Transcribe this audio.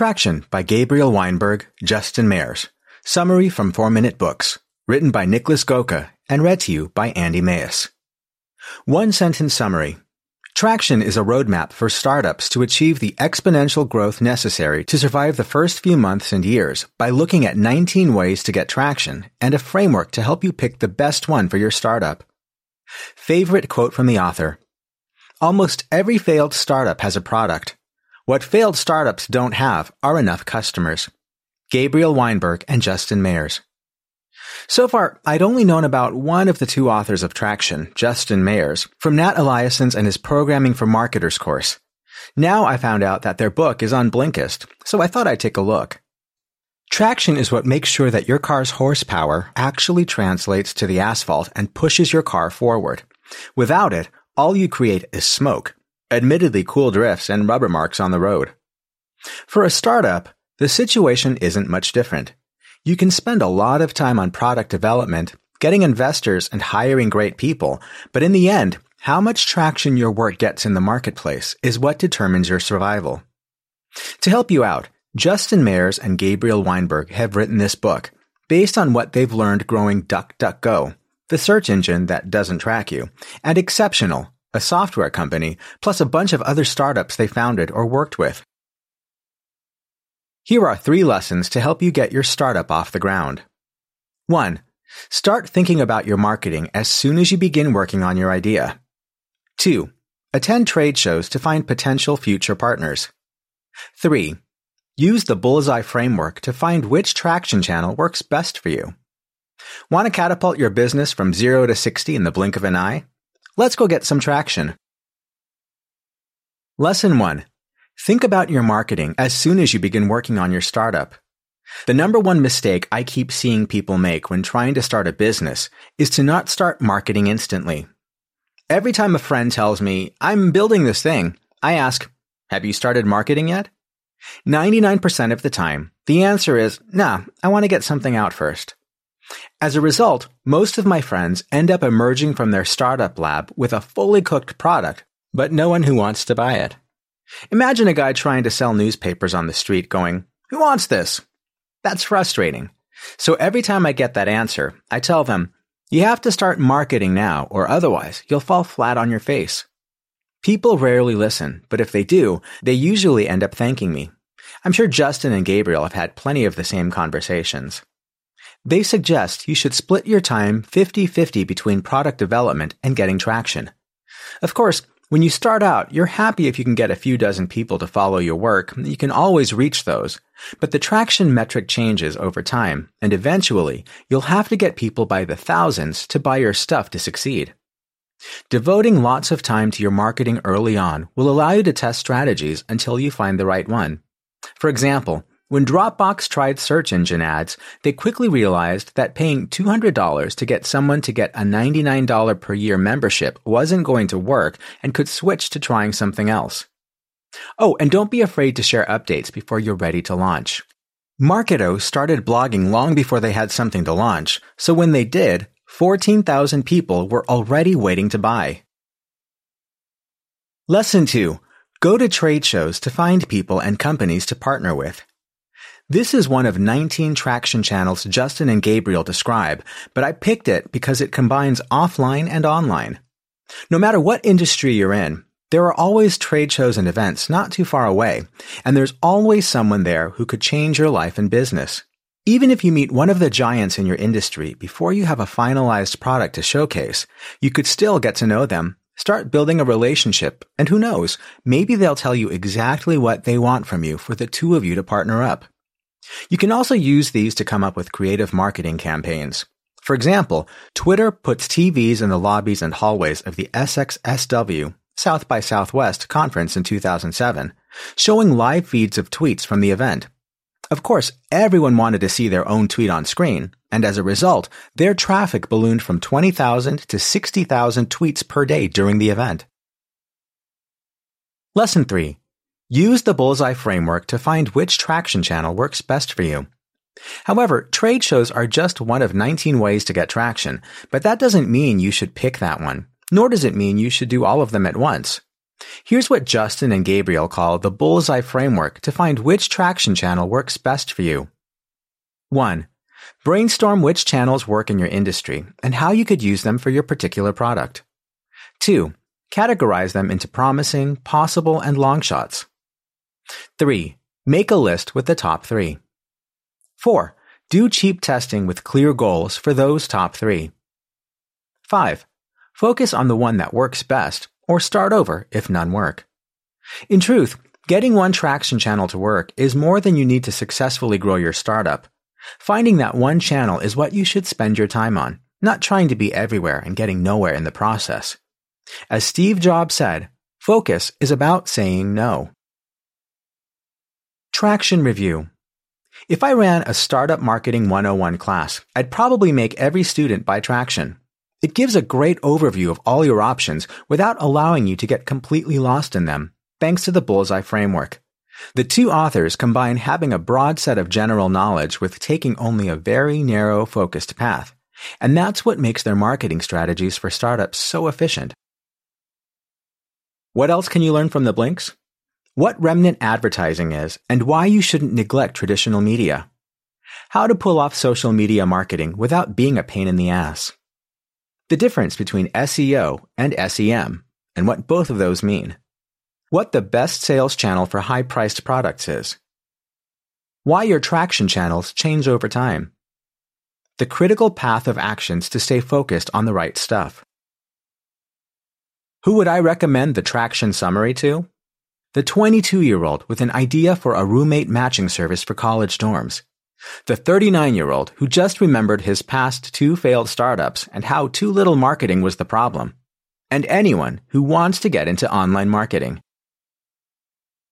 Traction by Gabriel Weinberg, Justin Mares. Summary from 4 Minute Books. Written by Nicholas Göke and read to you by Andy Mayes. One sentence summary. Traction is a roadmap for startups to achieve the exponential growth necessary to survive the first few months and years by looking at 19 ways to get traction and a framework to help you pick the best one for your startup. Favorite quote from the author. Almost every failed startup has a product. What failed startups don't have are enough customers. Gabriel Weinberg and Justin Mares. So far, I'd only known about one of the two authors of Traction, Justin Mares, from Nat Eliason's and his Programming for Marketers course. Now I found out that their book is on Blinkist, so I thought I'd take a look. Traction is what makes sure that your car's horsepower actually translates to the asphalt and pushes your car forward. Without it, all you create is smoke, admittedly cool drifts and rubber marks on the road. For a startup, the situation isn't much different. You can spend a lot of time on product development, getting investors and hiring great people, but in the end, how much traction your work gets in the marketplace is what determines your survival. To help you out, Justin Mares and Gabriel Weinberg have written this book based on what they've learned growing DuckDuckGo, the search engine that doesn't track you, and Exceptional, a software company, plus a bunch of other startups they founded or worked with. Here are three lessons to help you get your startup off the ground. 1. Start thinking about your marketing as soon as you begin working on your idea. 2. Attend trade shows to find potential future partners. 3. Use the Bullseye framework to find which traction channel works best for you. Want to catapult your business from 0 to 60 in the blink of an eye? Let's go get some traction. Lesson 1. Think about your marketing as soon as you begin working on your startup. The number one mistake I keep seeing people make when trying to start a business is to not start marketing instantly. Every time a friend tells me, I'm building this thing, I ask, have you started marketing yet? 99% of the time, the answer is, nah, I want to get something out first. As a result, most of my friends end up emerging from their startup lab with a fully cooked product, but no one who wants to buy it. Imagine a guy trying to sell newspapers on the street going, Who wants this? That's frustrating. So every time I get that answer, I tell them, You have to start marketing now, or otherwise you'll fall flat on your face. People rarely listen, but if they do, they usually end up thanking me. I'm sure Justin and Gabriel have had plenty of the same conversations. They suggest you should split your time 50-50 between product development and getting traction. Of course, when you start out, you're happy if you can get a few dozen people to follow your work. You can always reach those. But the traction metric changes over time, and eventually, you'll have to get people by the thousands to buy your stuff to succeed. Devoting lots of time to your marketing early on will allow you to test strategies until you find the right one. For example, when Dropbox tried search engine ads, they quickly realized that paying $200 to get someone to get a $99 per year membership wasn't going to work and could switch to trying something else. Oh, and don't be afraid to share updates before you're ready to launch. Marketo started blogging long before they had something to launch, so when they did, 14,000 people were already waiting to buy. Lesson 2. Go to trade shows to find people and companies to partner with. This is one of 19 traction channels Justin and Gabriel describe, but I picked it because it combines offline and online. No matter what industry you're in, there are always trade shows and events not too far away, and there's always someone there who could change your life and business. Even if you meet one of the giants in your industry before you have a finalized product to showcase, you could still get to know them, start building a relationship, and who knows, maybe they'll tell you exactly what they want from you for the two of you to partner up. You can also use these to come up with creative marketing campaigns. For example, Twitter puts TVs in the lobbies and hallways of the SXSW South by Southwest conference in 2007, showing live feeds of tweets from the event. Of course, everyone wanted to see their own tweet on screen, and as a result, their traffic ballooned from 20,000 to 60,000 tweets per day during the event. Lesson 3. Use the Bullseye framework to find which traction channel works best for you. However, trade shows are just one of 19 ways to get traction, but that doesn't mean you should pick that one, nor does it mean you should do all of them at once. Here's what Justin and Gabriel call the bullseye framework to find which traction channel works best for you. 1. Brainstorm which channels work in your industry and how you could use them for your particular product. 2. Categorize them into promising, possible, and long shots. 3. Make a list with the top three. 4. Do cheap testing with clear goals for those top three. 5. Focus on the one that works best, or start over if none work. In truth, getting one traction channel to work is more than you need to successfully grow your startup. Finding that one channel is what you should spend your time on, not trying to be everywhere and getting nowhere in the process. As Steve Jobs said, focus is about saying no. Traction Review If I ran a Startup Marketing 101 class, I'd probably make every student buy Traction. It gives a great overview of all your options without allowing you to get completely lost in them, thanks to the Bullseye framework. The two authors combine having a broad set of general knowledge with taking only a very narrow focused path. And that's what makes their marketing strategies for startups so efficient. What else can you learn from the Blinks? What remnant advertising is and why you shouldn't neglect traditional media. How to pull off social media marketing without being a pain in the ass. The difference between SEO and SEM and what both of those mean. What the best sales channel for high priced products is. Why your traction channels change over time. The critical path of actions to stay focused on the right stuff. Who would I recommend the traction summary to? The 22 year old with an idea for a roommate matching service for college dorms. The 39 year old who just remembered his past two failed startups and how too little marketing was the problem. And anyone who wants to get into online marketing.